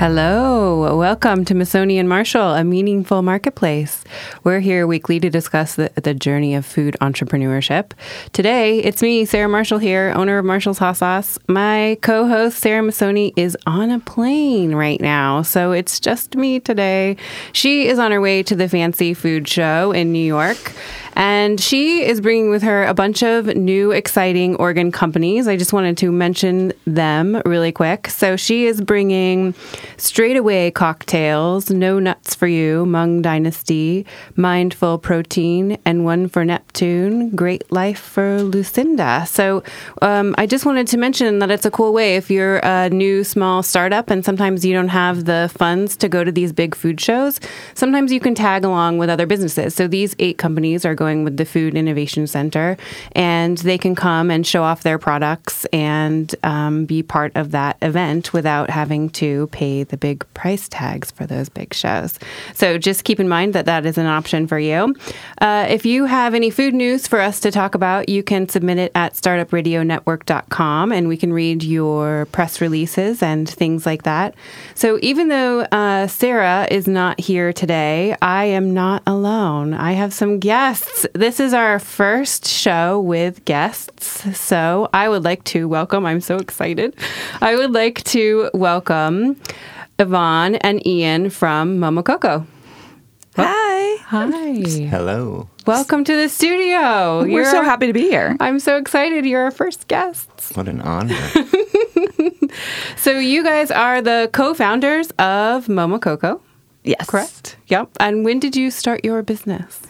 Hello, welcome to Masoni and Marshall, a meaningful marketplace. We're here weekly to discuss the, the journey of food entrepreneurship. Today, it's me, Sarah Marshall here, owner of Marshall's Hot Sauce. My co-host Sarah Masoni is on a plane right now, so it's just me today. She is on her way to the fancy food show in New York. And she is bringing with her a bunch of new, exciting Oregon companies. I just wanted to mention them really quick. So she is bringing straightaway cocktails, No Nuts for You, Mung Dynasty, Mindful Protein, and one for Neptune, Great Life for Lucinda. So um, I just wanted to mention that it's a cool way if you're a new small startup and sometimes you don't have the funds to go to these big food shows. Sometimes you can tag along with other businesses. So these eight companies are going with the Food Innovation Center, and they can come and show off their products and um, be part of that event without having to pay the big price tags for those big shows. So just keep in mind that that is an option for you. Uh, if you have any food news for us to talk about, you can submit it at startupradionetwork.com and we can read your press releases and things like that. So even though uh, Sarah is not here today, I am not alone. I have some guests guests. This is our first show with guests. So I would like to welcome, I'm so excited. I would like to welcome Yvonne and Ian from Momokoko. Hi. Hi. Hello. Welcome to the studio. We're You're so happy to be here. I'm so excited. You're our first guests. What an honor. So you guys are the co-founders of Momokoko, Yes. correct? Yep. And when did you start your business?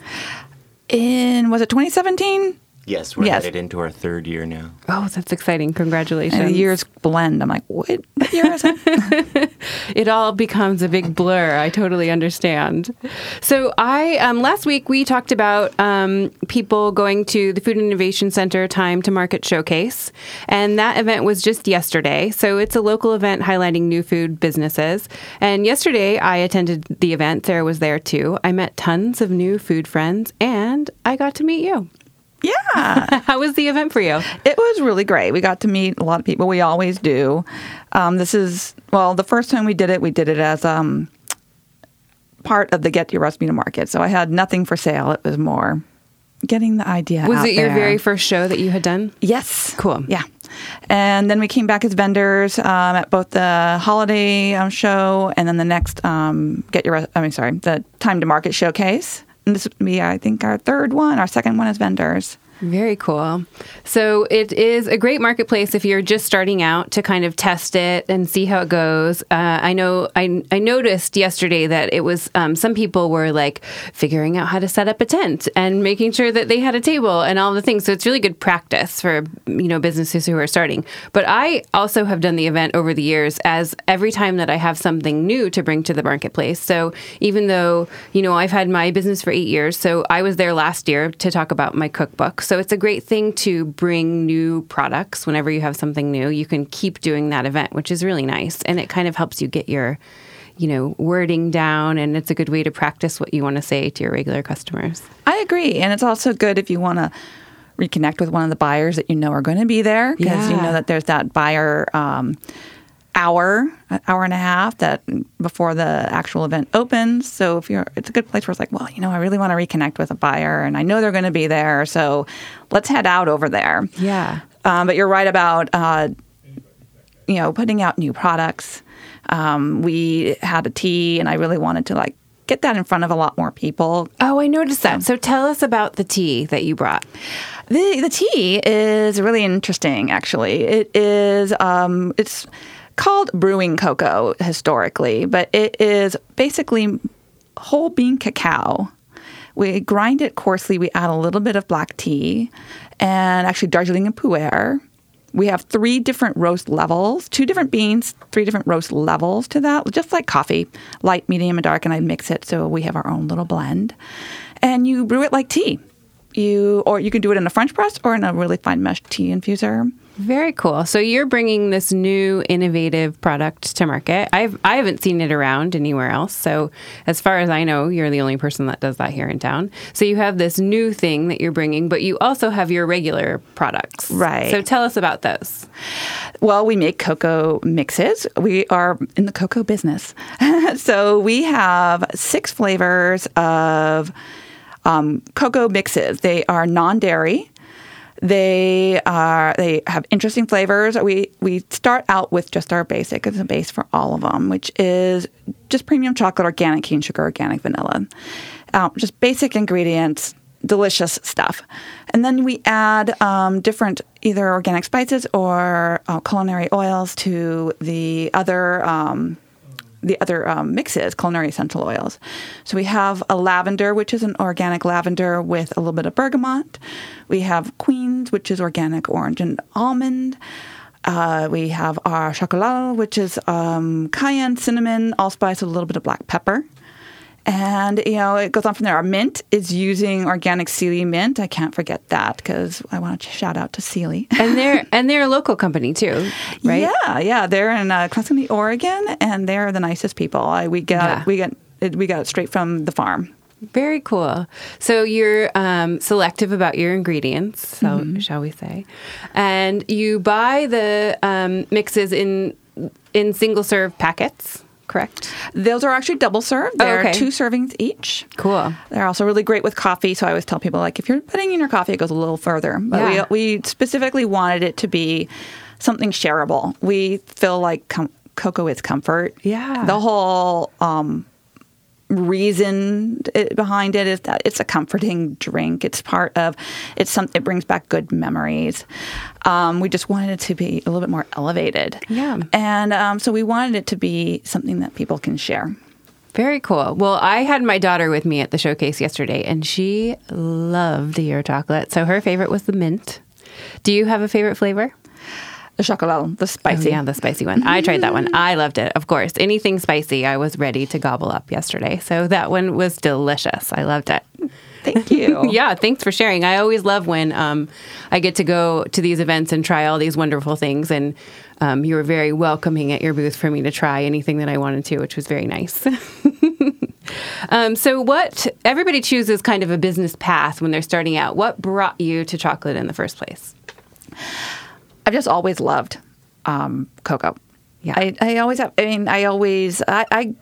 In, was it 2017? Yes, we're Yes. headed into our third year now. Oh, that's exciting. Congratulations. And the years blend. I'm like, what, what year is it? it all becomes a big blur. I totally understand. So, I um, last week we talked about um, people going to the Food Innovation Center Time to Market Showcase, and that event was just yesterday. So, it's a local event highlighting new food businesses. And yesterday I attended the event. Sarah was there too. I met tons of new food friends, and I got to meet you. Yeah. How was the event for you? It was really great. We got to meet a lot of people. We always do. Um, this is, well, the first time we did it, we did it as um, part of the Get Your Recipe to Market. So I had nothing for sale. It was more getting the idea Was it your there. very first show that you had done? Yes. Cool. Yeah. And then we came back as vendors um, at both the holiday um, show and then the next um, Get Your, I mean, sorry, the Time to Market showcase. And this would be, I think, our third one. Our second one is vendors. Very cool. So it is a great marketplace if you're just starting out to kind of test it and see how it goes. Uh, I know I, I noticed yesterday that it was um, some people were like figuring out how to set up a tent and making sure that they had a table and all the things. So it's really good practice for you know businesses who are starting. But I also have done the event over the years as every time that I have something new to bring to the marketplace. So even though you know I've had my business for eight years, so I was there last year to talk about my cookbook. So it's a great thing to bring new products whenever you have something new. You can keep doing that event, which is really nice. And it kind of helps you get your, you know, wording down. And it's a good way to practice what you want to say to your regular customers. I agree. And it's also good if you want to reconnect with one of the buyers that you know are going to be there because you know that there's that buyer um, hour, an hour and a half that before the actual event opens. So if you're, it's a good place where it's like, well, you know, I really want to reconnect with a buyer and I know they're going to be there. So let's head out over there. Yeah. Um, but you're right about, uh, you know, putting out new products. Um, we had a tea and I really wanted to like get that in front of a lot more people. Oh, I noticed that. So tell us about the tea that you brought. The the tea is really interesting. Actually, it is. Um, it's called brewing cocoa historically, but it is basically whole bean cacao. We grind it coarsely. We add a little bit of black tea, and actually Darjeeling and Pu'er. We have three different roast levels, two different beans, three different roast levels to that, just like coffee, light, medium, and dark. And I mix it so we have our own little blend. And you brew it like tea you or you can do it in a French press or in a really fine mesh tea infuser. Very cool. So you're bringing this new innovative product to market. I've I haven't seen it around anywhere else. So as far as I know, you're the only person that does that here in town. So you have this new thing that you're bringing, but you also have your regular products. Right. So tell us about those. Well, we make cocoa mixes. We are in the cocoa business. so we have six flavors of um, cocoa mixes. They are non-dairy. They are they have interesting flavors. We we start out with just our basic as a base for all of them, which is just premium chocolate, organic cane sugar, organic vanilla, um, just basic ingredients, delicious stuff. And then we add um, different either organic spices or uh, culinary oils to the other. Um, the other um, mixes, culinary essential oils. So we have a lavender, which is an organic lavender with a little bit of bergamot. We have Queens, which is organic orange and almond. Uh, we have our chocolat, which is um, cayenne, cinnamon, allspice with a little bit of black pepper. And you know it goes on from there. Our mint is using organic Seely mint. I can't forget that because I want to shout out to Seely. And they're and they're a local company too, right? Yeah, yeah. They're in uh, Crescent, Oregon, and they're the nicest people. I, we got Yeah. we got it, we got it straight from the farm. Very cool. So you're um, selective about your ingredients, so Mm-hmm. shall we say, and you buy the um, mixes in in single serve packets, correct? Those are actually double served. They're Oh, okay. two servings each. Cool. They're also really great with coffee. So I always tell people like if you're putting in your coffee, it goes a little further. But Yeah. we we specifically wanted it to be something shareable. We feel like com- cocoa is comfort. Yeah. The whole um, reason behind it is that it's a comforting drink. It's part of it's something. It brings back good memories. Um, we just wanted it to be a little bit more elevated. Yeah. And um, so we wanted it to be something that people can share. Very cool. Well, I had my daughter with me at the showcase yesterday, and she loved your chocolate. So her favorite was the mint. Do you have a favorite flavor? The chocolat, the spicy. Oh, yeah, the spicy one. I tried that one. I loved it. Of course, anything spicy, I was ready to gobble up yesterday. So that one was delicious. I loved it. Thank you. Yeah, thanks for sharing. I always love when um, I get to go to these events and try all these wonderful things. And um, you were very welcoming at your booth for me to try anything that I wanted to, which was very nice. um, so, what everybody chooses kind of a business path when they're starting out. What brought you to chocolate in the first place? I've just always loved um, cocoa. Yeah. I, I always have. I mean, I always. I, I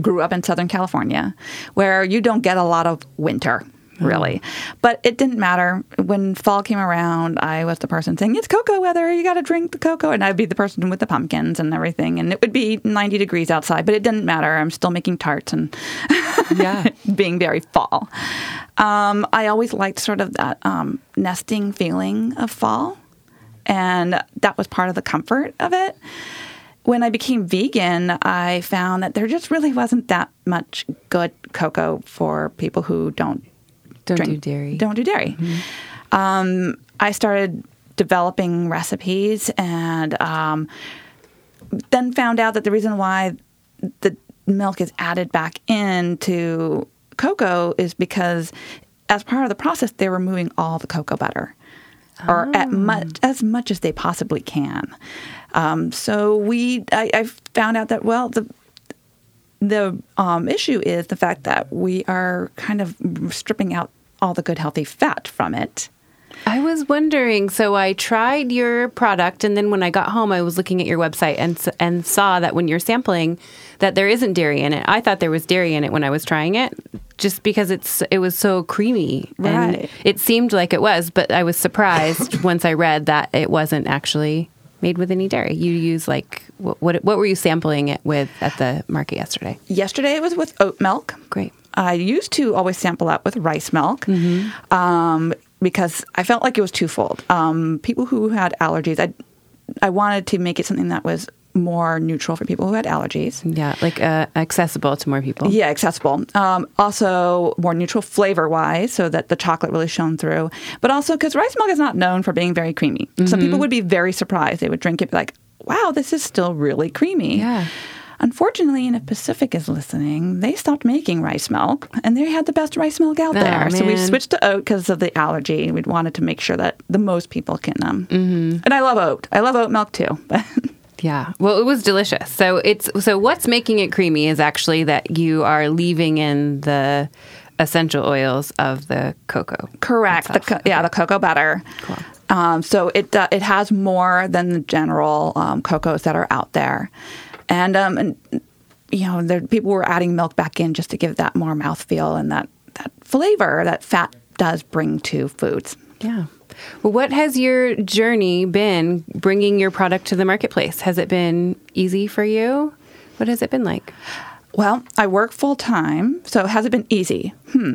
grew up in Southern California, where you don't get a lot of winter. Really, but it didn't matter when fall came around. I was the person saying it's cocoa weather. You got to drink the cocoa, and I'd be the person with the pumpkins and everything. And it would be ninety degrees outside, but it didn't matter. I'm still making tarts and Yeah. being very fall. Um, I always liked sort of that um, nesting feeling of fall, and that was part of the comfort of it. When I became vegan, I found that there just really wasn't that much good cocoa for people who don't Don't drink- do dairy. Don't do dairy. Um, I started developing recipes and um, then found out that the reason why the milk is added back into cocoa is because as part of the process they're removing all the cocoa butter or at much as much as they possibly can um, so we I, I found out that well the the um, issue is the fact that we are kind of stripping out all the good healthy fat from it I was wondering. So I tried your product, and then when I got home, I was looking at your website and and saw that when you're sampling, that there isn't dairy in it. I thought there was dairy in it when I was trying it, just because it's it was so creamy, and it seemed like it was. But I was surprised once I read that it wasn't actually made with any dairy. You use like what what, what were you sampling it with at the market yesterday? Yesterday it was with oat milk. Great. I used to always sample that with rice milk Mm-hmm. um, because I felt like it was twofold. Um, people who had allergies, I, I wanted to make it something that was more neutral for people who had allergies. Yeah, like uh, accessible to more people. Yeah, accessible. Um, also, more neutral flavor wise, so that the chocolate really shone through. But also, because rice milk is not known for being very creamy. Some Mm-hmm. people would be very surprised. They would drink it, be like, wow, this is still really creamy. Yeah. Unfortunately, and if Pacific is listening, they stopped making rice milk, and they had the best rice milk out there. So we man. switched to oat because of the allergy. We wanted to make sure that the most people can. Um, Mm-hmm. And I love oat. I love oat milk too. Yeah. Well, it was delicious. So it's so what's making it creamy is actually that you are leaving in the essential oils of the cocoa. Correct. The co- yeah, the cocoa butter. Cool. Um, so it uh, it has more than the general um, cocos that are out there, and um, and you know, there, people were adding milk back in just to give that more mouthfeel and that that flavor that fat does bring to foods. Yeah. Well, what has your journey been bringing your product to the marketplace? Has it been easy for you? What has it been like? Well, I work full time, so has it been easy? Hmm.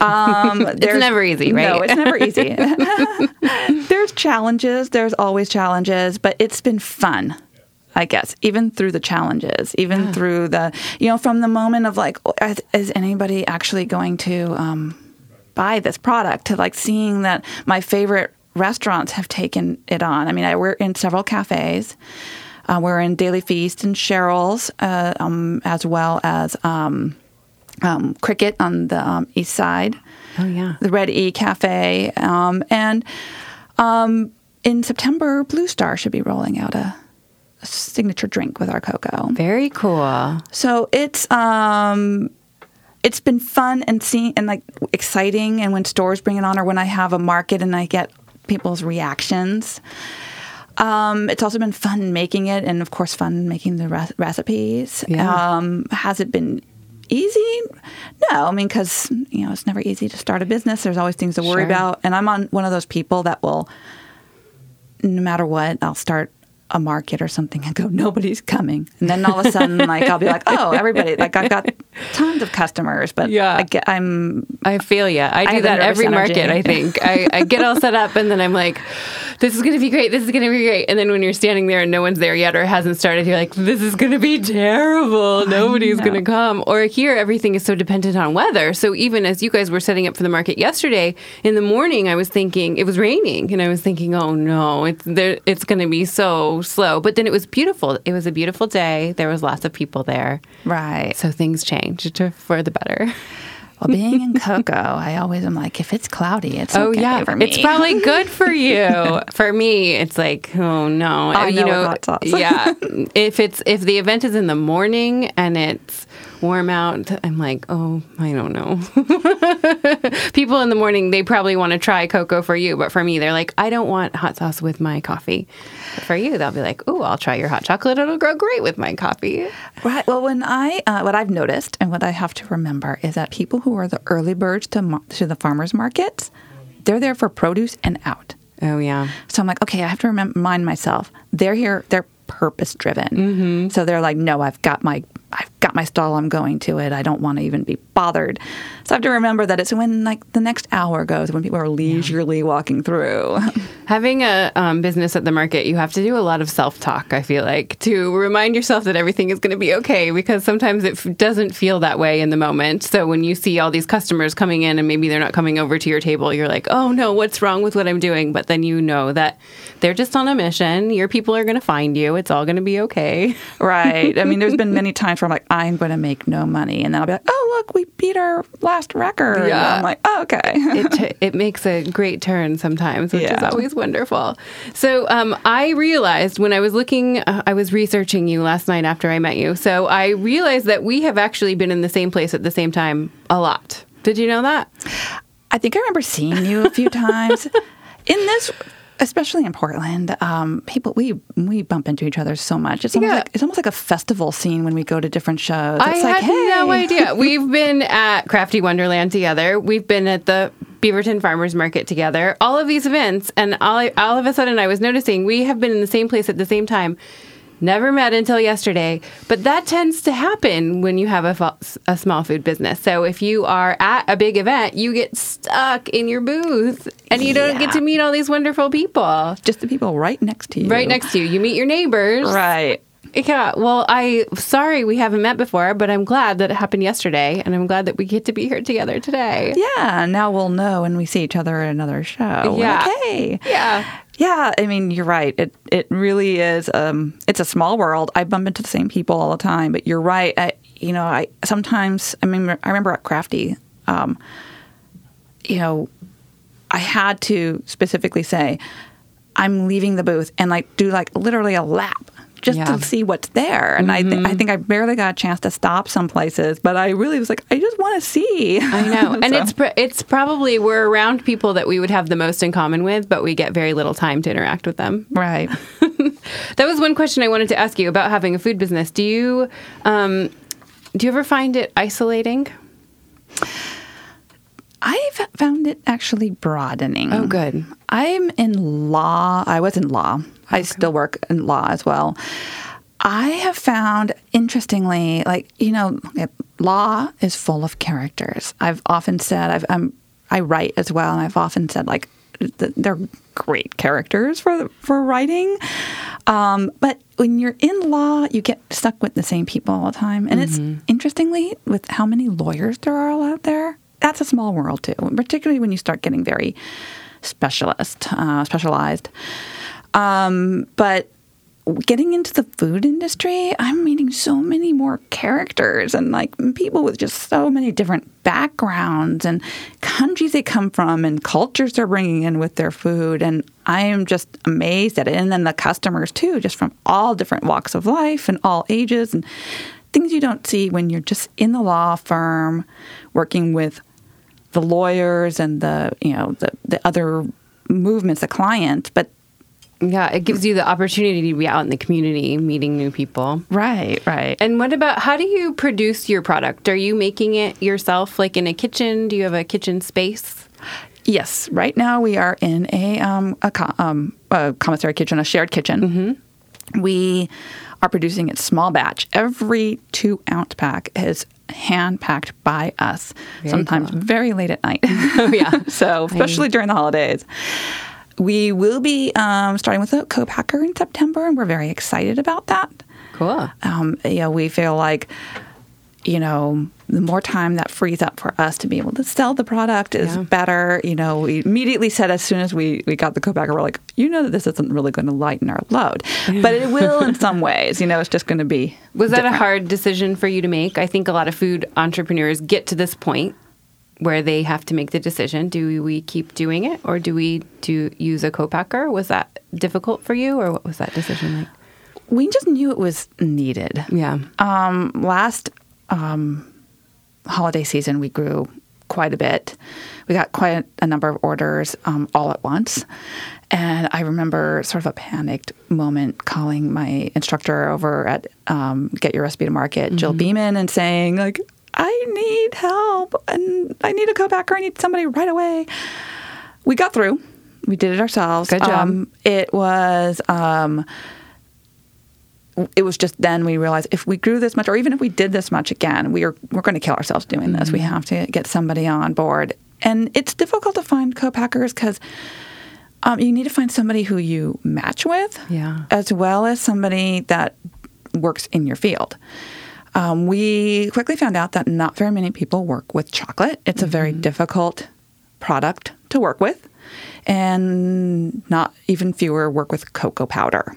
Um, there's- never easy, right? No, it's never easy. there's challenges. There's always challenges, but it's been fun. I guess even through the challenges, even through the you know from the moment of like, oh, is, is anybody actually going to um, buy this product to like seeing that my favorite restaurants have taken it on. I mean, I work in several cafes. Uh, we're in Daily Feast and Cheryl's, uh, um, as well as um, um, Cricket on the um, east side, Oh yeah. the Red E Cafe, um, and um, in September, Blue Star should be rolling out a, a signature drink with our cocoa. Very cool. So it's um it's been fun and seeing and like exciting and when stores bring it on or when I have a market and I get people's reactions. Um, it's also been fun making it and of course fun making the re- recipes. Yeah. Um, has it been easy? No, I mean because you know it's never easy to start a business. There's always things to worry Sure. about, and I'm on one of those people that will no matter what, I'll start a market or something and go, nobody's coming. And then all of a sudden, like, I'll be like, oh, everybody, like, I've got tons of customers, but Yeah. I get, I'm, I feel you. I do have the that nervous every energy. market, I think. I, I get all set up and then I'm like, this is going to be great. This is going to be great. And then when you're standing there and no one's there yet or hasn't started, you're like, this is going to be terrible. Nobody's going to come. Or here, everything is so dependent on weather. So even as you guys were setting up for the market yesterday, in the morning, I was thinking it was raining and I was thinking, oh no, it's, there, it's going to be so slow. But then it was beautiful. It was a beautiful day. There was lots of people there. right. So things changed for the better. Well, being in cocoa, I always am like, if it's cloudy, it's Oh okay yeah, for me. it's probably good for you. for me, it's like oh no, I you know know, with hot sauce. yeah. If it's if the event is in the morning and it's warm out, I'm like oh I don't know. People in the morning they probably want to try cocoa for you, but for me they're like I don't want hot sauce with my coffee. But for you, they'll be like oh I'll try your hot chocolate. It'll go great with my coffee. Right. Well, when I uh, what I've noticed and what I have to remember is that people who are the early birds to mar- to the farmers markets, they're there for produce and out. Oh yeah. So I'm like, okay, I have to remind myself they're here. They're purpose driven. Mm-hmm. So they're like, no, I've got my My stall. I'm going to it. I don't want to even be bothered. So I have to remember that it's when like the next hour goes when people are leisurely walking through. Having a um, business at the market, you have to do a lot of self talk, I feel like, to remind yourself that everything is going to be okay because sometimes it f- doesn't feel that way in the moment. So when you see all these customers coming in and maybe they're not coming over to your table, you're like, oh no, what's wrong with what I'm doing? But then you know that they're just on a mission. Your people are going to find you. It's all going to be okay. right. I mean, there's been many times where I'm like, I'm going to make no money, and then I'll be like, oh look, we beat our last record. And Yeah. I'm like, oh, okay. it, t- it makes a great turn sometimes, which is always wonderful. So um, I realized when I was looking, uh, I was researching you last night after I met you. So I realized that we have actually been in the same place at the same time a lot. Did you know that? I think I remember seeing you a few times in this, especially in Portland. Um, people we we bump into each other so much. It's almost Yeah. like it's almost like a festival scene when we go to different shows. I like, had no idea. We've been at Crafty Wonderland together. We've been at the Beaverton Farmers Market together. All of these events, and all, all of a sudden I was noticing we have been in the same place at the same time. Never met until yesterday, but that tends to happen when you have a, a small food business. So if you are at a big event, you get stuck in your booth and you don't get to meet all these wonderful people Just the people right next to you. right next to you. You meet your neighbors. Right. Yeah, well, I sorry we haven't met before, but I'm glad that it happened yesterday, and I'm glad that we get to be here together today. Yeah. Now we'll know when we see each other at another show. Yeah. Okay. Yeah. Yeah, I mean, you're right. It it really is. Um, it's a small world. I bump into the same people all the time. But you're right. I, you know, I sometimes. I mean, I remember at Crafty. Um, you know, I had to specifically say, I'm leaving the booth and like do like literally a lap just Yeah. Mm-hmm. to see what's there. And I, th- I think I barely got a chance to stop some places, but I really was like, I just want to see. I know, and it's pr- it's probably we're around people that we would have the most in common with, but we get very little time to interact with them. right. That was one question I wanted to ask you about having a food business. Do you um, do you ever find it isolating? I've found it actually broadening. Oh, good. I'm in law. I was in law. I still work in law as well. I have found, interestingly, like you know, law is full of characters. I've often said I've, I'm I write as well, and I've often said like th- they're great characters for for writing. Um, but when you're in law, you get stuck with the same people all the time, and it's interestingly with how many lawyers there are all out there. That's a small world too, particularly when you start getting very specialist, uh, specialized. Um, but getting into the food industry, I'm meeting so many more characters and like people with just so many different backgrounds and countries they come from and cultures they're bringing in with their food. And I am just amazed at it. And then the customers too, just from all different walks of life and all ages and things you don't see when you're just in the law firm working with the lawyers and the you know the, the other movements, the client, but Yeah, it gives you the opportunity to be out in the community, meeting new people. right, right. And what about how do you produce your product? Are you making it yourself, like in a kitchen? Do you have a kitchen space? Yes, right now we are in a um, a, co- um, a commissary kitchen, a shared kitchen. We are producing it small batch. Every two ounce pack is hand packed by us. Very sometimes cool. very late at night. Oh, yeah. so especially during the holidays. We will be um, starting with a co-packer in September, and we're very excited about that. Cool. um, you know, we feel like, you know, the more time that frees up for us to be able to sell the product is Yeah. better. You know, we immediately said as soon as we, we got the co-packer, we're like, you know, that this isn't really going to lighten our load, but it will in some ways. You know, it's just going to be. Was that a hard decision for you to make? I think a lot of food entrepreneurs get to this point where they have to make the decision: do we keep doing it, or do we do use a co-packer? Was that difficult for you, or what was that decision like? We just knew it was needed. Yeah. Um, last um, holiday season, we grew quite a bit. We got quite a, a number of orders um, all at once. And I remember sort of a panicked moment calling my instructor over at um, Get Your Recipe to Market, Jill Beeman, and saying, like, I need help and I need a co-packer. I need somebody right away. We got through. We did it ourselves. Good job. Um, it was um, it was just then we realized if we grew this much, or even if we did this much again, we are we're going to kill ourselves doing this. We have to get somebody on board, and it's difficult to find co-packers because um, you need to find somebody who you match with, Yeah. as well as somebody that works in your field. Um, we quickly found out that not very many people work with chocolate. It's a very difficult product to work with, and not even fewer work with cocoa powder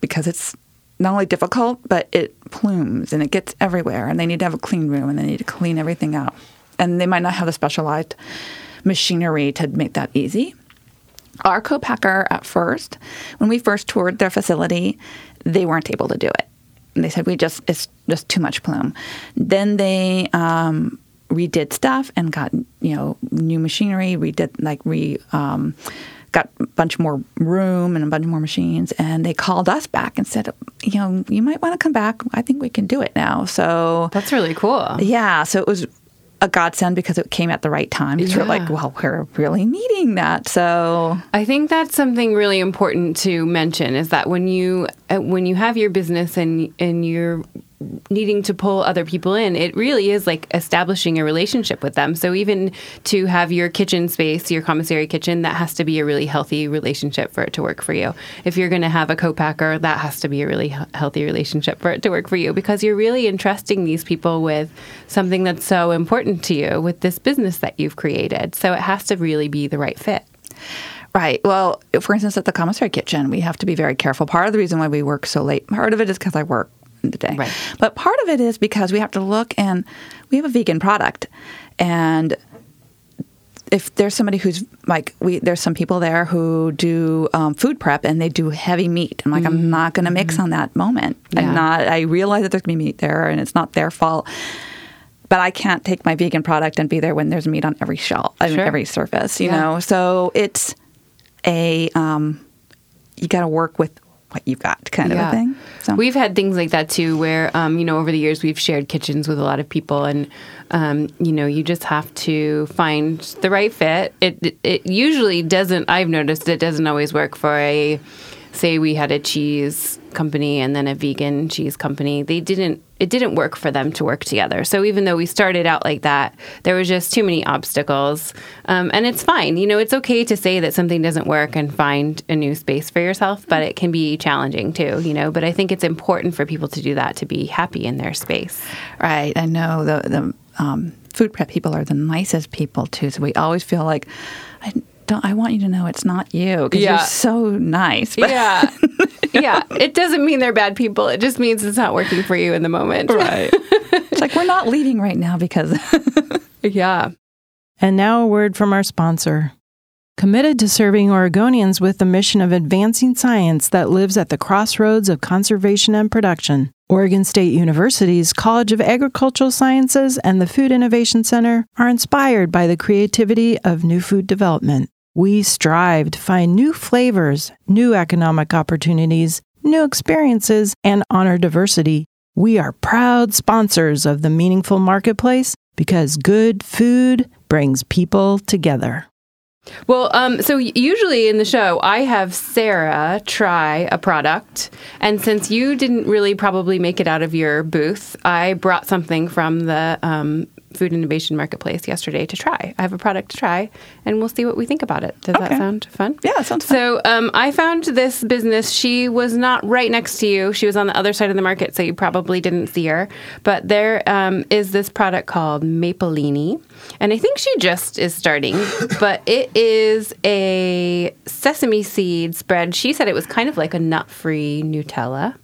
because it's not only difficult, but it plumes and it gets everywhere, and they need to have a clean room and they need to clean everything out. And they might not have the specialized machinery to make that easy. Our co-packer at first, when we first toured their facility, they weren't able to do it. They said we just it's just too much plume. Then they um, redid stuff and got you know new machinery. Redid like re um, got a bunch more room and a bunch more machines. And they called us back and said, you know, you might want to come back. I think we can do it now. So That's really cool. yeah, so it was a godsend because it came at the right time. Because we're like, well, we're really needing that. So I think that's something really important to mention is that when you uh, when you have your business and and you're needing to pull other people in, it really is like establishing a relationship with them. So even to have your kitchen space, your commissary kitchen, that has to be a really healthy relationship for it to work for you. If you're going to have a co-packer, that has to be a really he- healthy relationship for it to work for you because you're really entrusting these people with something that's so important to you with this business that you've created. So it has to really be the right fit. Right. Well, for instance, at the commissary kitchen, we have to be very careful. Part of the reason why we work so late, part of it is because I work the day. Right. But part of it is because we have to look and we have a vegan product. And if there's somebody who's like, we there's some people there who do um, food prep and they do heavy meat. I'm like, I'm not going to mix on that moment. Mm-hmm. Yeah. I'm not, I realize that there's going to be meat there and it's not their fault. But I can't take my vegan product and be there when there's meat on every shelf, I mean, Sure. every surface, you Yeah. know? So it's a, um, you got to work with what you've got kind of a thing. So We've had things like that too, where um, you know over the years we've shared kitchens with a lot of people, and um, you know you just have to find the right fit. It, it it usually doesn't. I've noticed it doesn't always work for a. Say we had a cheese company and then a vegan cheese company. They didn't. It didn't work for them to work together. So even though we started out like that, there was just too many obstacles. Um, and it's fine. You know, it's okay to say that something doesn't work and find a new space for yourself, but it can be challenging too, you know. But I think it's important for people to do that to be happy in their space. Right. I know the the um, food prep people are the nicest people too. So we always feel like I don't. I want you to know it's not you because Yeah. you're so nice. But, Yeah. yeah. It doesn't mean they're bad people. It just means it's not working for you in the moment. Right. it's like we're not leaving right now because Yeah. And now a word from our sponsor. Committed to serving Oregonians with the mission of advancing science that lives at the crossroads of conservation and production, Oregon State University's College of Agricultural Sciences and the Food Innovation Center are inspired by the creativity of new food development. We strive to find new flavors, new economic opportunities, new experiences, and honor diversity. We are proud sponsors of the Meaningful Marketplace because good food brings people together. Well, um, so usually in the show, I have Sarah try a product. And since you didn't really probably make it out of your booth, I brought something from the um, Food Innovation Marketplace yesterday to try. I have a product to try, and we'll see what we think about it. Does that sound fun? Yeah, it sounds fun. So um, I found this business. She was not right next to you. She was on the other side of the market, so you probably didn't see her. But there um, is this product called Maplini, and I think she just is starting. but it is a sesame seed spread. She said it was kind of like a nut-free Nutella.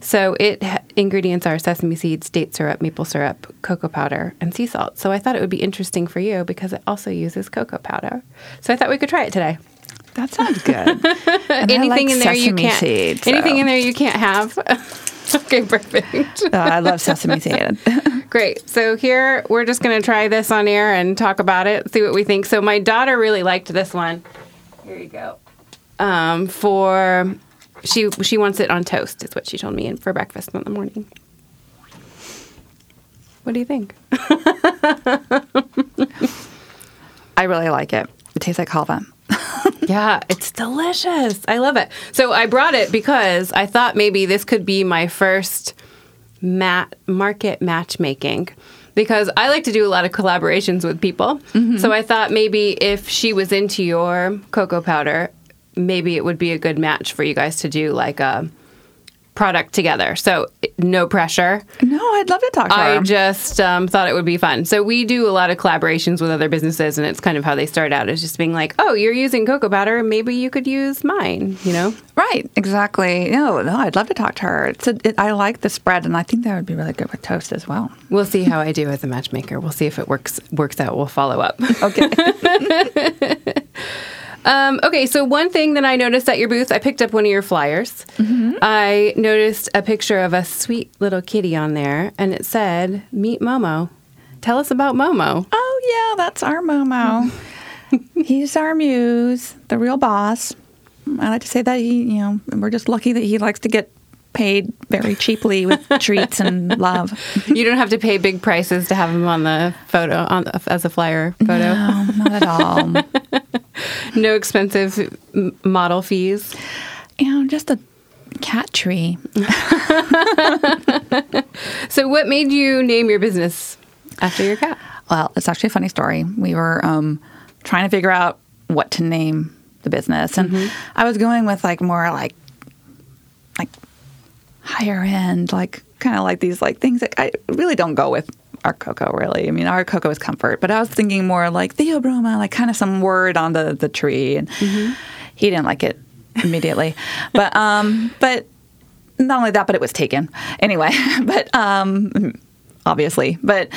So it ingredients are sesame seeds, date syrup, maple syrup, cocoa powder, and sea salt. So I thought it would be interesting for you because it also uses cocoa powder. So I thought we could try it today. that sounds good. Anything like in there you can't seed, so- anything in there you can't have. okay, perfect. Uh, I love sesame seed. Great. So here we're just going to try this on air and talk about it, see what we think. So my daughter really liked this one. Here you go. Um, for she she wants it on toast is what she told me and for breakfast in the morning. What do you think? I really like it. It tastes like halva. Yeah, it's delicious. I love it. So I brought it because I thought maybe this could be my first mat market matchmaking because I like to do a lot of collaborations with people. Mm-hmm. So I thought maybe if she was into your cocoa powder, maybe it would be a good match for you guys to do like a product together. So no pressure. No, I'd love to talk to her. I her. just um, thought it would be fun. So we do a lot of collaborations with other businesses, and it's kind of how they start out is just being like, "Oh, you're using cocoa powder, maybe you could use mine." You know? Right, exactly. No, no, I'd love to talk to her. It's a, it, I like the spread, and I think that would be really good with toast as well. We'll see how I do as a matchmaker. We'll see if it works works out. We'll follow up. Okay. Um, okay, so one thing that I noticed at your booth, I picked up one of your flyers. I noticed a picture of a sweet little kitty on there, and it said, "Meet Momo." Tell us about Momo. oh yeah, that's our Momo. He's our muse, the real boss. I like to say that he, you know, we're just lucky that he likes to get paid very cheaply with treats and love. You don't have to pay big prices to have them on the photo on as a flyer photo. No, not at all. No expensive model fees. you know, just a cat tree. So, what made you name your business after your cat? Well, it's actually a funny story. We were um, trying to figure out what to name the business, and I was going with like more like like higher end, like kind of like these like things that I really don't go with our cocoa. Really, I mean, our cocoa is comfort, but I was thinking more like theobroma, like kind of some word on the the tree, and he didn't like it immediately. but um, but not only that, but it was taken anyway. but um, obviously, but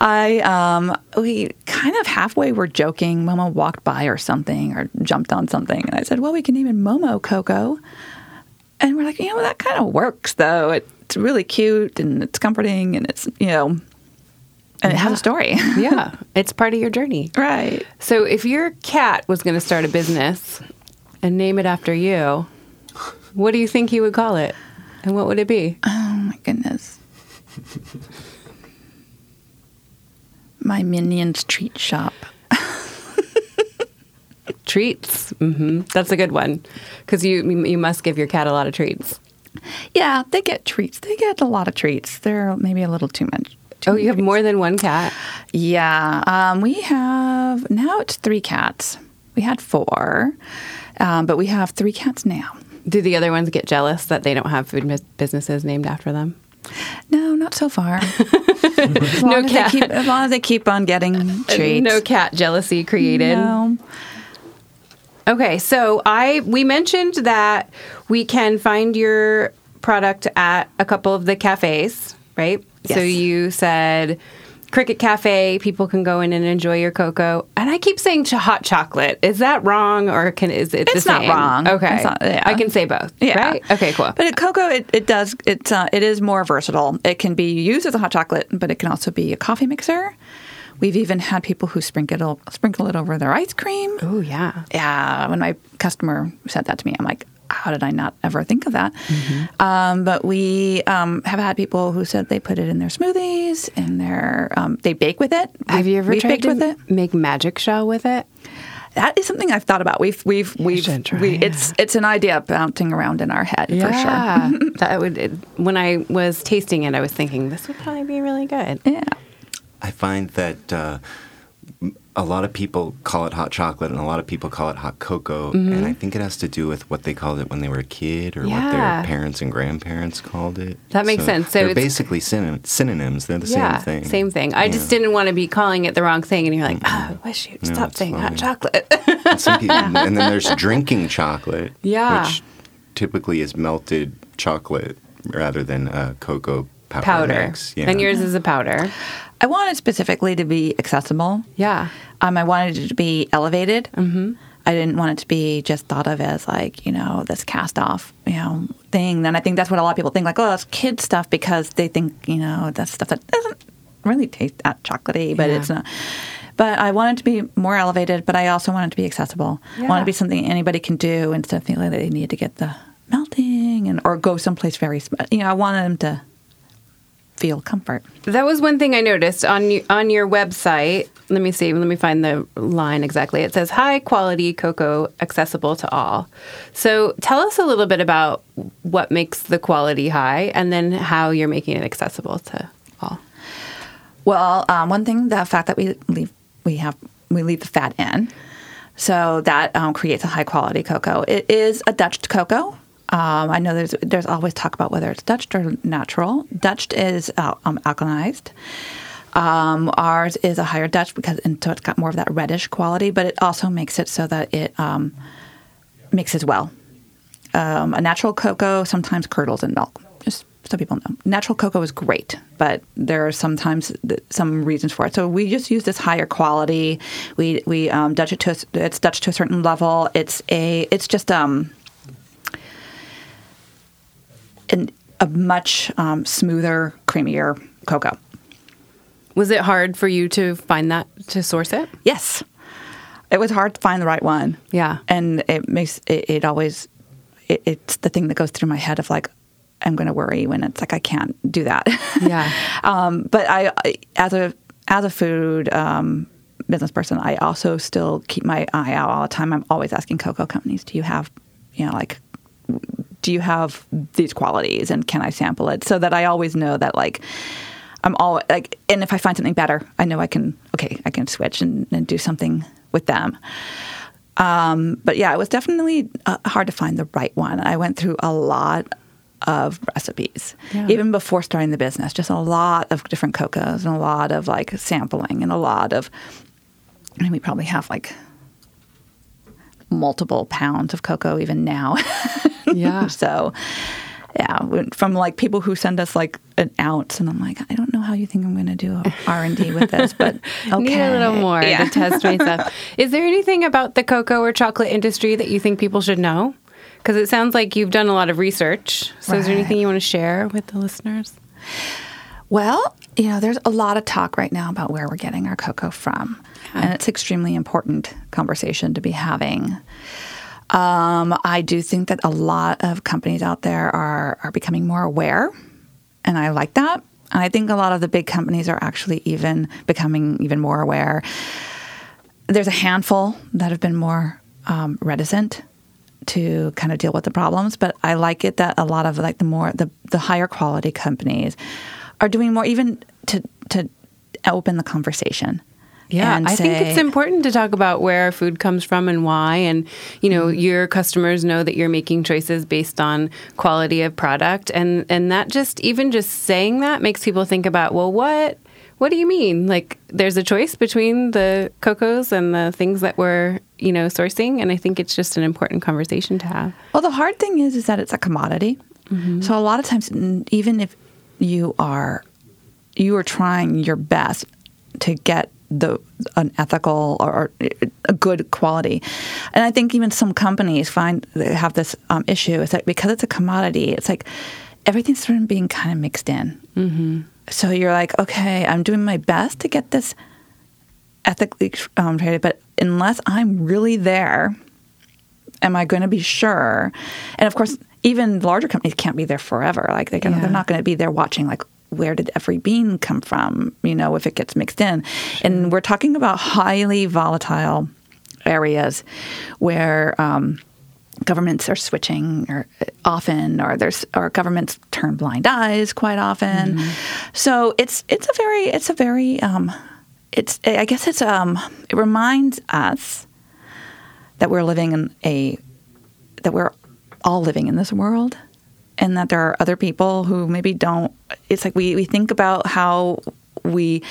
I um, we kind of halfway were joking. Momo walked by or something, or jumped on something, and I said, "Well, we can name it Momo Coco." And we're like, you know, that kind of works though. It's really cute and it's comforting and it's you know, and it has a story. Yeah, it's part of your journey. right. So, if your cat was going to start a business and name it after you, what do you think you would call it? And what would it be? Oh my goodness. My minions treat shop. Treats. hmm That's a good one because you you must give your cat a lot of treats. Yeah, they get treats. They get a lot of treats. They're maybe a little too much. Oh, you have more than one cat. Yeah, um, we have now it's three cats. We had four, um, but we have three cats now. Do the other ones get jealous that they don't have food bus- businesses named after them? No, not so far. as, No as cat. Keep, as long as they keep on getting treats. No cat jealousy created. No. Okay, so I we mentioned that we can find your product at a couple of the cafes, right? So you said Cricket Cafe, people can go in and enjoy your cocoa. And I keep saying ch- hot chocolate. Is that wrong or can is it It's not wrong. Okay. It's not- yeah. I can say both. Yeah. Right? Okay, cool. But at cocoa, it, it does it's uh, it is more versatile. It can be used as a hot chocolate, but it can also be a coffee mixer. We've even had people who sprinkle it, sprinkle it over their ice cream. oh yeah. Yeah, when my customer said that to me, I'm like, how did I not ever think of that? Mm-hmm. Um, but we um, have had people who said they put it in their smoothies, and their um, they bake with it. Have you ever We've tried baked to with it? make magic shell with it? That is something I've thought about. We've we've we've try we, it. it's it's an idea bouncing around in our head for sure. That would it, when I was tasting it, I was thinking this would probably be really good. Yeah. I find that uh, a lot of people call it hot chocolate and a lot of people call it hot cocoa. And I think it has to do with what they called it when they were a kid or what their parents and grandparents called it. That makes sense. So they're it's- basically synon- synonyms. They're the yeah, same thing. Same thing. I just didn't want to be calling it the wrong thing, and you're like, oh, I wish you'd No, stop saying hot chocolate. And, some people, and then there's drinking chocolate, Yeah. which typically is melted chocolate rather than uh, cocoa powder. powder. mix. Yeah. And yours is a powder. I wanted specifically to be accessible. Yeah. Um, I wanted it to be elevated. Mm-hmm. I didn't want it to be just thought of as like you know this cast off you know thing. And I think that's what a lot of people think like oh it's kid stuff because they think you know that's stuff that doesn't really taste that chocolatey, but Yeah. it's not. But I wanted to be more elevated, but I also wanted to be accessible. I Yeah. wanted to be something anybody can do instead of feeling like they need to get the melting and or go someplace very. sp- You know, I wanted them to feel comfort. That was one thing I noticed on on your website. Let me see. Let me find the line exactly. It says high quality cocoa accessible to all. So tell us a little bit about what makes the quality high, and then how you're making it accessible to all. Well, um, one thing, the fact that we leave, we have, we leave the fat in, so that um, creates a high quality cocoa. It is a Dutched cocoa. Um, I know there's there's always talk about whether it's Dutched or natural. Dutched is uh, um, alkalized. Um, ours is a higher Dutch because and so it's got more of that reddish quality, but it also makes it so that it um, mixes well. Um, a natural cocoa sometimes curdles in milk. Just so people know, natural cocoa is great, but there are sometimes th- some reasons for it. So we just use this higher quality. We we um, Dutch it to a, it's Dutch to a certain level. It's a it's just um an, a much um, smoother, creamier cocoa. Was it hard for you to find that to source it? Yes, it was hard to find the right one. Yeah. and it makes it, it always it, it's the thing that goes through my head of like I'm going to worry when it's like I can't do that. Yeah. um, but I, I, as a as a food um, business person, I also still keep my eye out all the time. I'm always asking cocoa companies, do you have, you know, like, do you have these qualities and can I sample it? So that I always know that like I'm all like, and if I find something better, I know I can, okay, I can switch and, and do something with them. Um, but yeah, it was definitely uh, hard to find the right one. I went through a lot of recipes, Yeah. even before starting the business. Just a lot of different cocos and a lot of like sampling and a lot of. I mean, we probably have like multiple pounds of cocoa even now. Yeah. so, yeah, from like people who send us like an ounce, and I'm like, I don't know how you think I'm going to do R and D with this, but okay, Need a little more Yeah. to test myself. Is there anything about the cocoa or chocolate industry that you think people should know? Because it sounds like you've done a lot of research. So, is there anything you want to share with the listeners? Well, you know, there's a lot of talk right now about where we're getting our cocoa from, and it's extremely important conversation to be having. Um, I do think that a lot of companies out there are are becoming more aware, and I like that. And I think a lot of the big companies are actually even becoming even more aware. There's a handful that have been more um, reticent to kind of deal with the problems, but I like it that a lot of like the more the, the higher quality companies are doing more even to to open the conversation. Yeah, I think it's important to talk about where our food comes from and why. And, you know, mm-hmm. your customers know that you're making choices based on quality of product. And, and that just, even just saying that makes people think about, well, what, what do you mean? Like, there's a choice between the cocos and the things that we're, you know, sourcing. And I think it's just an important conversation to have. Well, the hard thing is, is that it's a commodity. Mm-hmm. So a lot of times, even if you are, you are trying your best to get the an ethical or, or a good quality, and I think even some companies find they have this um, issue is that because it's a commodity, it's like everything's sort of being kind of mixed in. Mm-hmm. So you're like, okay, I'm doing my best to get this ethically um, traded, but unless I'm really there am I going to be sure? And of course, even larger companies can't be there forever. Like they can, Yeah. they're not going to be there watching like where did every bean come from? You know, if it gets mixed in, and we're talking about highly volatile areas where. Um, governments are switching or often or there's or governments turn blind eyes quite often so it's it's a very it's a very um it's i guess it's um it reminds us that we're living in a that we're all living in this world and that there are other people who maybe don't it's like we, we think about how we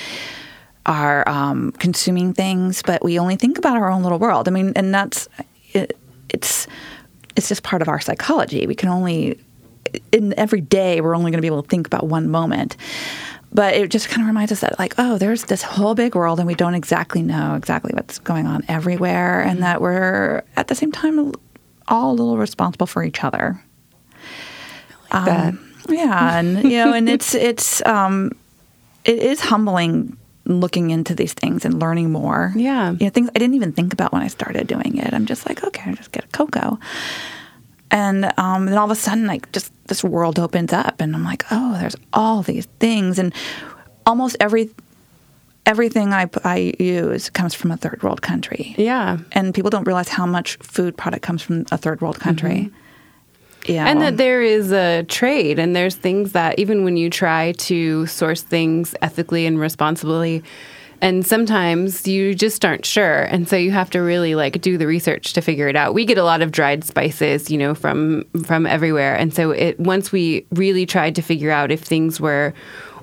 are um, consuming things but we only think about our own little world. I mean and that's it, it's it's just part of our psychology. We can only in every day we're only going to be able to think about one moment. But it just kind of reminds us that like oh there's this whole big world and we don't exactly know exactly what's going on everywhere and that we're at the same time all a little responsible for each other that. um, yeah and you know and it's it's um it is humbling looking into these things and learning more. Yeah. you know things i didn't even think about when i started doing it. I'm just like okay i'll just get a cocoa. And um, then all of a sudden like just this world opens up and i'm like oh there's all these things. And almost every everything i, I use comes from a third world country. Yeah. and people don't realize how much food product comes from a third world country yeah. And that there is a trade, and there's things that even when you try to source things ethically and responsibly, and sometimes you just aren't sure, and so you have to really like do the research to figure it out. We get a lot of dried spices, you know, from from everywhere, and so it once we really tried to figure out if things were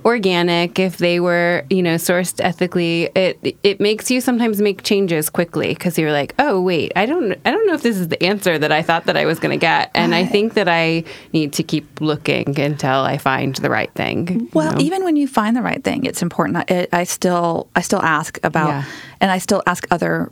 organic, if they were, you know, sourced ethically, it it makes you sometimes make changes quickly because you're like, oh wait, I don't I don't know if this is the answer that I thought that I was going to get, and I think that I need to keep looking until I find the right thing. Well, know? even when you find the right thing, it's important. I, I still, I still ask about, Yeah. and I still ask other,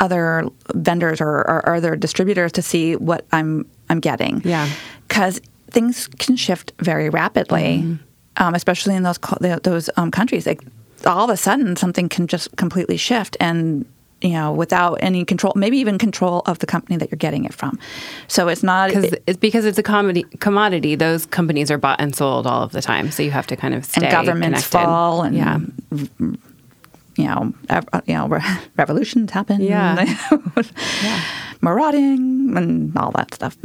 other vendors or, or other distributors to see what I'm, I'm getting. Yeah. because things can shift very rapidly, Mm-hmm. Um, especially in those those um, countries. Like all of a sudden, something can just completely shift, and you know, without any control, maybe even control of the company that you're getting it from. So it's not because it's because it's a commodity. Commodity. Those companies are bought and sold all of the time, so you have to kind of stay and governments connected. fall and yeah. you know, you know, re- revolutions happen. Yeah. marauding and all that stuff.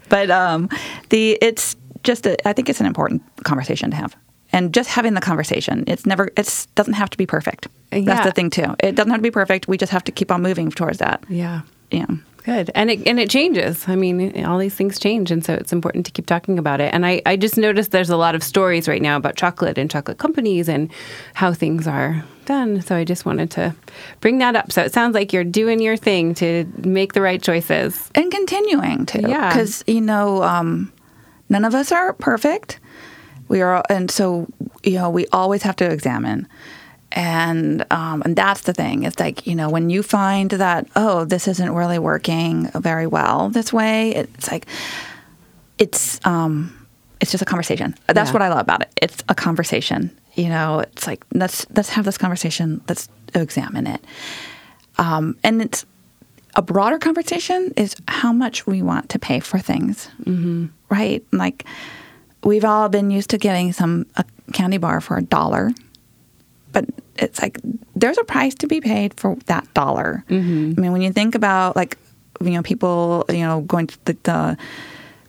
but um, the it's just a, I think it's an important conversation to have. And just having the conversation, it's never, it doesn't have to be perfect. Yeah. That's the thing too. It doesn't have to be perfect. We just have to keep on moving towards that. Yeah. Yeah. Good. And it and it changes. I mean, all these things change and so it's important to keep talking about it. And I, I just noticed there's a lot of stories right now about chocolate and chocolate companies and how things are done. So I just wanted to bring that up. So it sounds like you're doing your thing to make the right choices. and continuing to Yeah. because you know um, none of us are perfect. We are and so you know we always have to examine. And um, and that's the thing. It's like you know when you find that oh this isn't really working very well this way it's like it's um it's just a conversation. That's Yeah. what i love about it. It's a conversation you know? It's like let's let's have this conversation. Let's examine it. Um, and it's a broader conversation is how much we want to pay for things, mm-hmm. right? Like we've all been used to getting some a candy bar for a dollar, but it's like there's a price to be paid for that dollar. Mm-hmm. I mean, when you think about like you know people you know going to the, the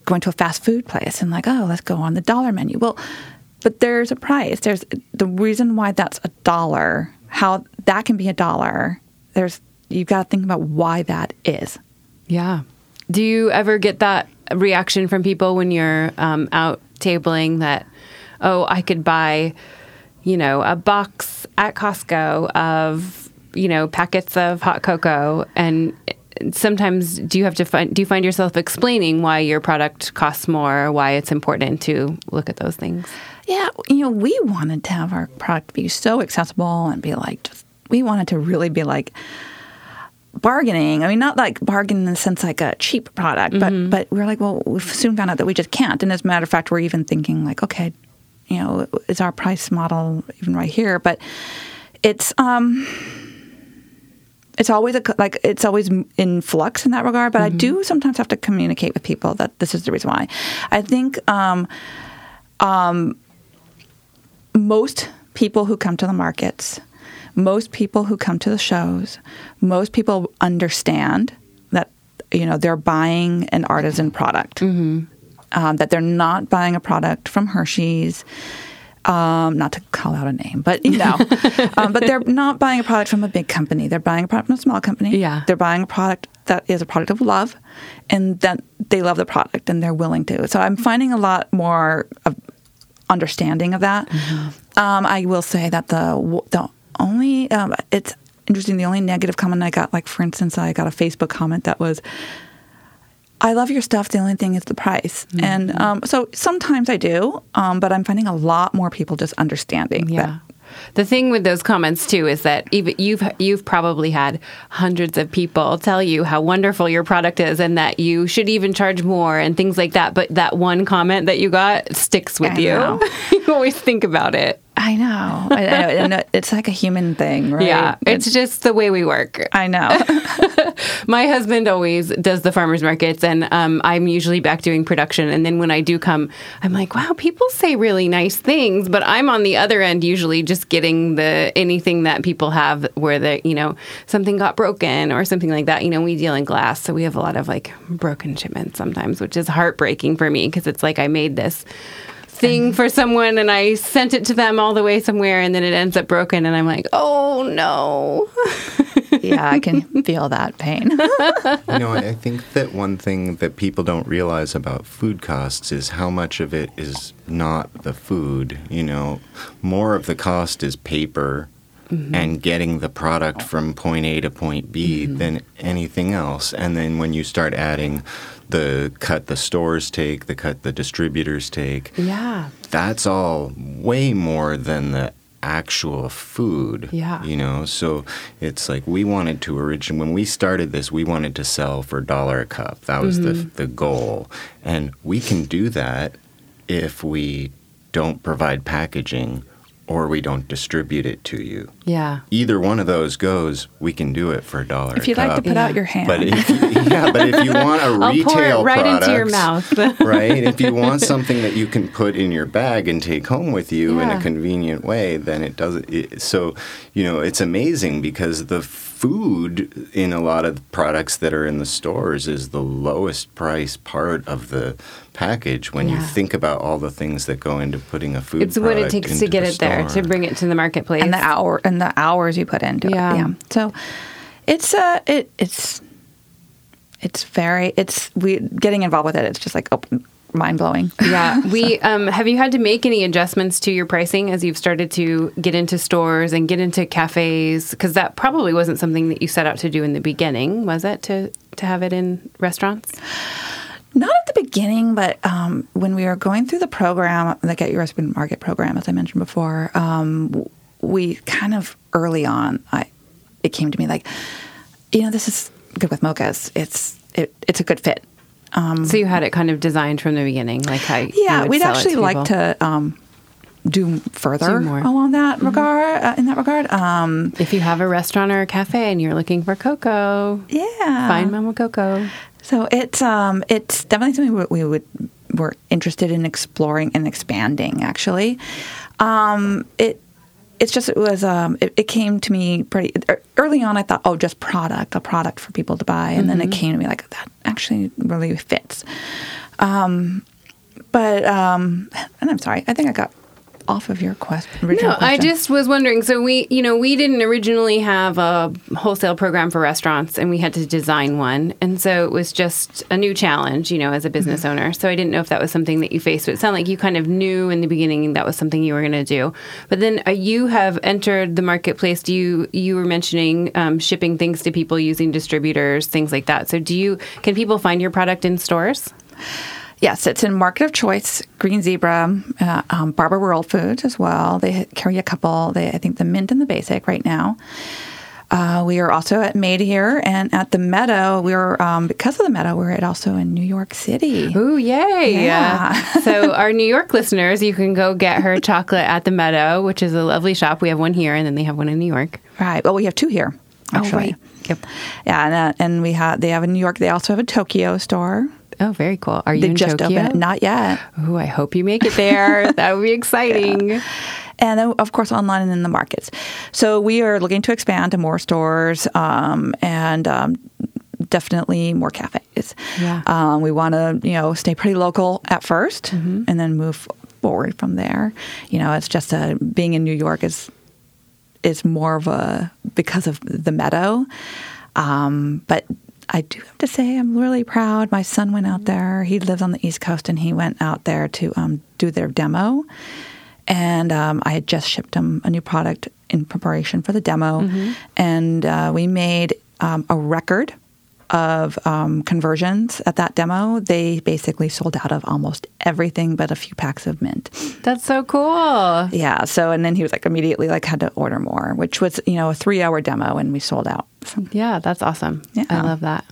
going to a fast food place and like oh let's go on the dollar menu. Well, but there's a price. There's the reason why that's a dollar. How that can be a dollar. There's you've got to think about why that is. Yeah. Do you ever get that reaction from people when you're um, out tabling that, oh, I could buy, you know, a box at Costco of, you know, packets of hot cocoa and sometimes do you have to find do you find yourself explaining why your product costs more why it's important to look at those things Yeah, you know, we wanted to have our product be so accessible and be like just we wanted to really be like bargaining. I mean, not like bargain in the sense like a cheap product, but but we're like, well, we've soon found out that we just can't. And as a matter of fact, we're even thinking like, okay, you know, is our price model even right here? But it's um it's always a, like it's always in flux in that regard but i do sometimes have to communicate with people that this is the reason why i think um, um, most people who come to the markets most people who come to the shows most people understand that you know they're buying an artisan product um, that they're not buying a product from hershey's um, not to call out a name, but you know, um, but they're not buying a product from a big company. They're buying a product from a small company. Yeah. they're buying a product that is a product of love, and that they love the product and they're willing to. So I'm finding a lot more of understanding of that. Um, I will say that the the only um, it's interesting. The only negative comment I got, like for instance, I got a Facebook comment that was. I love your stuff. The only thing is the price, and um, so sometimes I do, um, but I'm finding a lot more people just understanding. that- Yeah. The thing with those comments too is that even you've you've probably had hundreds of people tell you how wonderful your product is and that you should even charge more and things like that. But that one comment that you got sticks with I you. you always think about it. I know, I know. it's like a human thing, right? Yeah, it's just the way we work. I know. My husband always does the farmers markets, and um, I'm usually back doing production. And then when I do come, I'm like, wow, people say really nice things, but I'm on the other end, usually just getting the anything that people have where the you know something got broken or something like that. You know, we deal in glass, so we have a lot of like broken shipments sometimes, which is heartbreaking for me because it's like I made this thing for someone and I sent it to them all the way somewhere and then it ends up broken and I'm like, oh no. yeah, I can feel that pain. you know, I think that one thing that people don't realize about food costs is how much of it is not the food. You know, more of the cost is paper mm-hmm. and getting the product from point A to point B mm-hmm. than anything else. And then when you start adding the cut the stores take, the cut the distributors take, yeah. that's all way more than the actual food. Yeah. You know, so it's like we wanted to origin when we started this, we wanted to sell for a dollar a cup. That was the mm-hmm. the goal. And we can do that if we don't provide packaging or we don't distribute it to you. Yeah. Either one of those goes, we can do it for a dollar. If a you'd like to cup. put out your hand. But if you, yeah, but if you want a I'll pour it retail right into your mouth. right? If you want something that you can put in your bag and take home with you in a convenient way, then it does it. So, you know, it's amazing because the food in a lot of products that are in the stores is the lowest price part of the package when you think about all the things that go into putting a food It's what it takes to get the it there, to bring it to the marketplace. and the hour and the hours you put into Yeah. it. Yeah. So it's uh it it's it's very it's we getting involved with it. It's just like oh, mind blowing. yeah. We um, have you had to make any adjustments to your pricing as you've started to get into stores and get into cafes? Because that probably wasn't something that you set out to do in the beginning, was it? To to have it in restaurants? Not at the beginning, but um, when we were going through the program, the Get Your Recipe Market program, as I mentioned before, um, we kind of early on, I it came to me like, you know, this is good with mochas. It's it, it's a good fit. So you had it kind of designed from the beginning, like how Yeah, we'd actually like to um, do further Do more. Mm-hmm. along that regard. Uh, in that regard, um, If you have a restaurant or a cafe and you're looking for cocoa, yeah, find Momo Coco. So it's um it's definitely something we, we would we're interested in exploring and expanding. Actually, um, it it's just it was um it, it came to me pretty early on. I thought oh just product a product for people to buy, and then it came to me like that actually really fits. Um, but um, and I'm sorry, I think I got off of your question. Original No, I just was wondering. So we, you know, we didn't originally have a wholesale program for restaurants, and we had to design one, and so it was just a new challenge, you know, as a business Mm-hmm. owner. So I didn't know if that was something that you faced. But it sounded like you kind of knew in the beginning that was something you were going to do. But then uh, you have entered the marketplace. Do you? You were mentioning um, shipping things to people using distributors, things like that. So do you? Can people find your product in stores? Yes, it's in Market of Choice, Green Zebra, uh, um, Barbur World Foods as well. They carry a couple. They, I think the Mint and the Basic right now. Uh, we are also at Made here and at the Meadow. We're um, because of the Meadow. We're at also in New York City. Ooh, yay! Yeah. so, our New York listeners, you can go get her chocolate at the Meadow, which is a lovely shop. We have one here, and then they have one in New York. Right. Well, we have two here actually. right. Yep. Yeah, and, uh, and we have they have in New York. They also have a Tokyo store. Oh, very cool. Are you in just Tokyo? opened. Not yet. Oh, I hope you make it there. that would be exciting. and then of course online and in the markets. So we are looking to expand to more stores um, and um, definitely more cafes. Yeah. Um, we want to you know stay pretty local at 1st and then move forward from there. You know, it's just a, being in New York is is more of a because of the meadow, um, but. I do have to say, I'm really proud. My son went out there. He lives on the East Coast, and he went out there to um, do their demo and um, I had just shipped him a new product in preparation for the demo, and uh, we made um, a record of um, conversions at that demo. They basically sold out of almost everything but a few packs of mint. That's so cool. Yeah. So and then he was like immediately like had to order more, which was you know a three hour demo, and we sold out. So, Yeah, that's awesome. Yeah. I love that.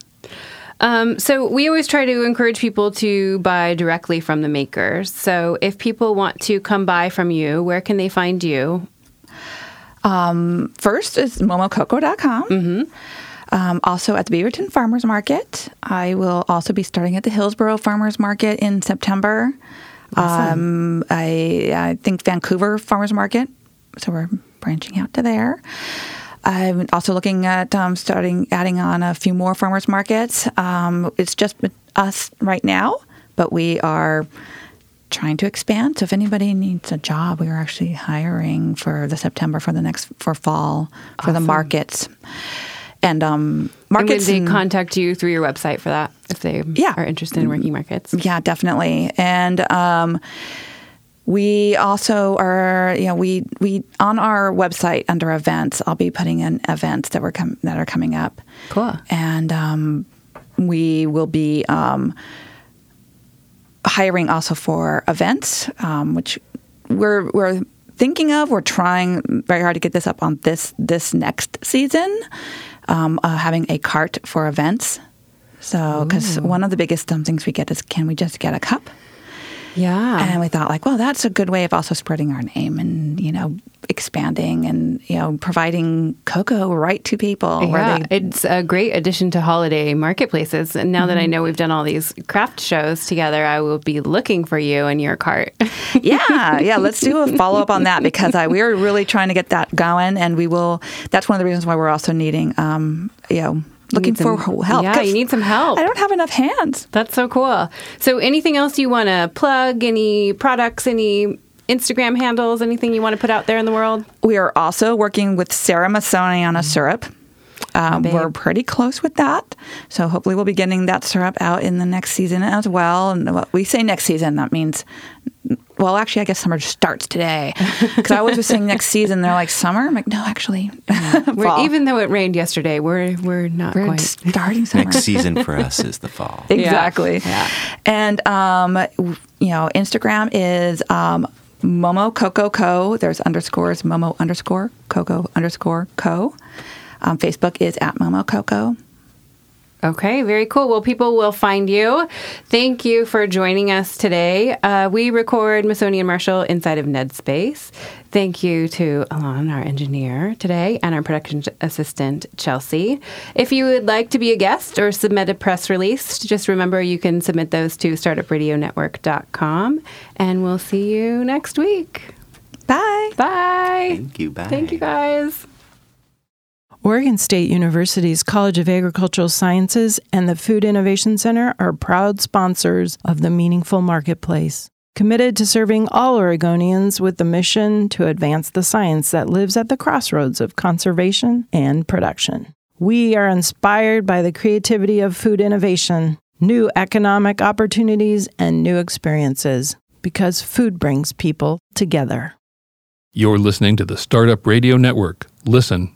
Um, so we always try to encourage people to buy directly from the makers. So if people want to come buy from you, where can they find you? First is momococo.com. Mm-hmm. Um, also at the Beaverton Farmers Market. I will also be starting at the Hillsboro Farmers Market in September. Um, I, I think Vancouver Farmers Market. So we're branching out to there. I'm also looking at um, starting adding on a few more farmers markets. Um, it's just us right now, but we are trying to expand. So if anybody needs a job, we are actually hiring for the September for the next for fall for the markets. And um, And would markets. they and- contact you through your website for that if they Yeah. are interested in working markets? Yeah, definitely. And um, we also are, you know, we we on our website under events. I'll be putting in events that were com- that are coming up. Cool. And um, we will be um, hiring also for events, um, which we're we're thinking of. We're trying very hard to get this up on this this next season. Um, uh, having a cart for events. So, because one of the biggest things we get is, can we just get a cup? Yeah. And we thought, like, well, that's a good way of also spreading our name and you know, expanding and you know providing cocoa right to people. Yeah, they, it's a great addition to holiday marketplaces. And now mm-hmm. that I mm-hmm. know we've done all these craft shows together, I will be looking for you and your cart. yeah, yeah. Let's do a follow up on that because I, we are really trying to get that going, and we will. That's one of the reasons why we're also needing, um, you know looking some, for help. Yeah, you need some help. I don't have enough hands. That's so cool. So, anything else you want to plug? Any products? Any Instagram handles? Anything you want to put out there in the world? We are also working with Sarah Masoni on a syrup. Um, we're pretty close with that. So hopefully we'll be getting that syrup out in the next season as well. And what we say next season, that means, well, actually, I guess summer starts today. Because I always was saying next season. They're like, summer? I'm like, no, actually, even though it rained yesterday, we're, we're not we're quite. starting summer. Next season for us is the fall. exactly. Yeah. And, um, you know, Instagram is um, Momo Coco Co. There's underscores Momo underscore Coco underscore Co. Um, Facebook is at Momo Coco. Okay, very cool. Well, people will find you. Thank you for joining us today. Uh, we record Masoni and Marshall inside of Ned Space. Thank you to Alon, our engineer today, and our production assistant, Chelsea. If you would like to be a guest or submit a press release, just remember you can submit those to startupradionetwork.com, and we'll see you next week. Bye. Bye. Thank you. Bye. Thank you, guys. Oregon State University's College of Agricultural Sciences and the Food Innovation Center are proud sponsors of the Meaningful Marketplace, committed to serving all Oregonians with the mission to advance the science that lives at the crossroads of conservation and production. We are inspired by the creativity of food innovation, new economic opportunities, and new experiences because food brings people together. You're listening to the Startup Radio Network. Listen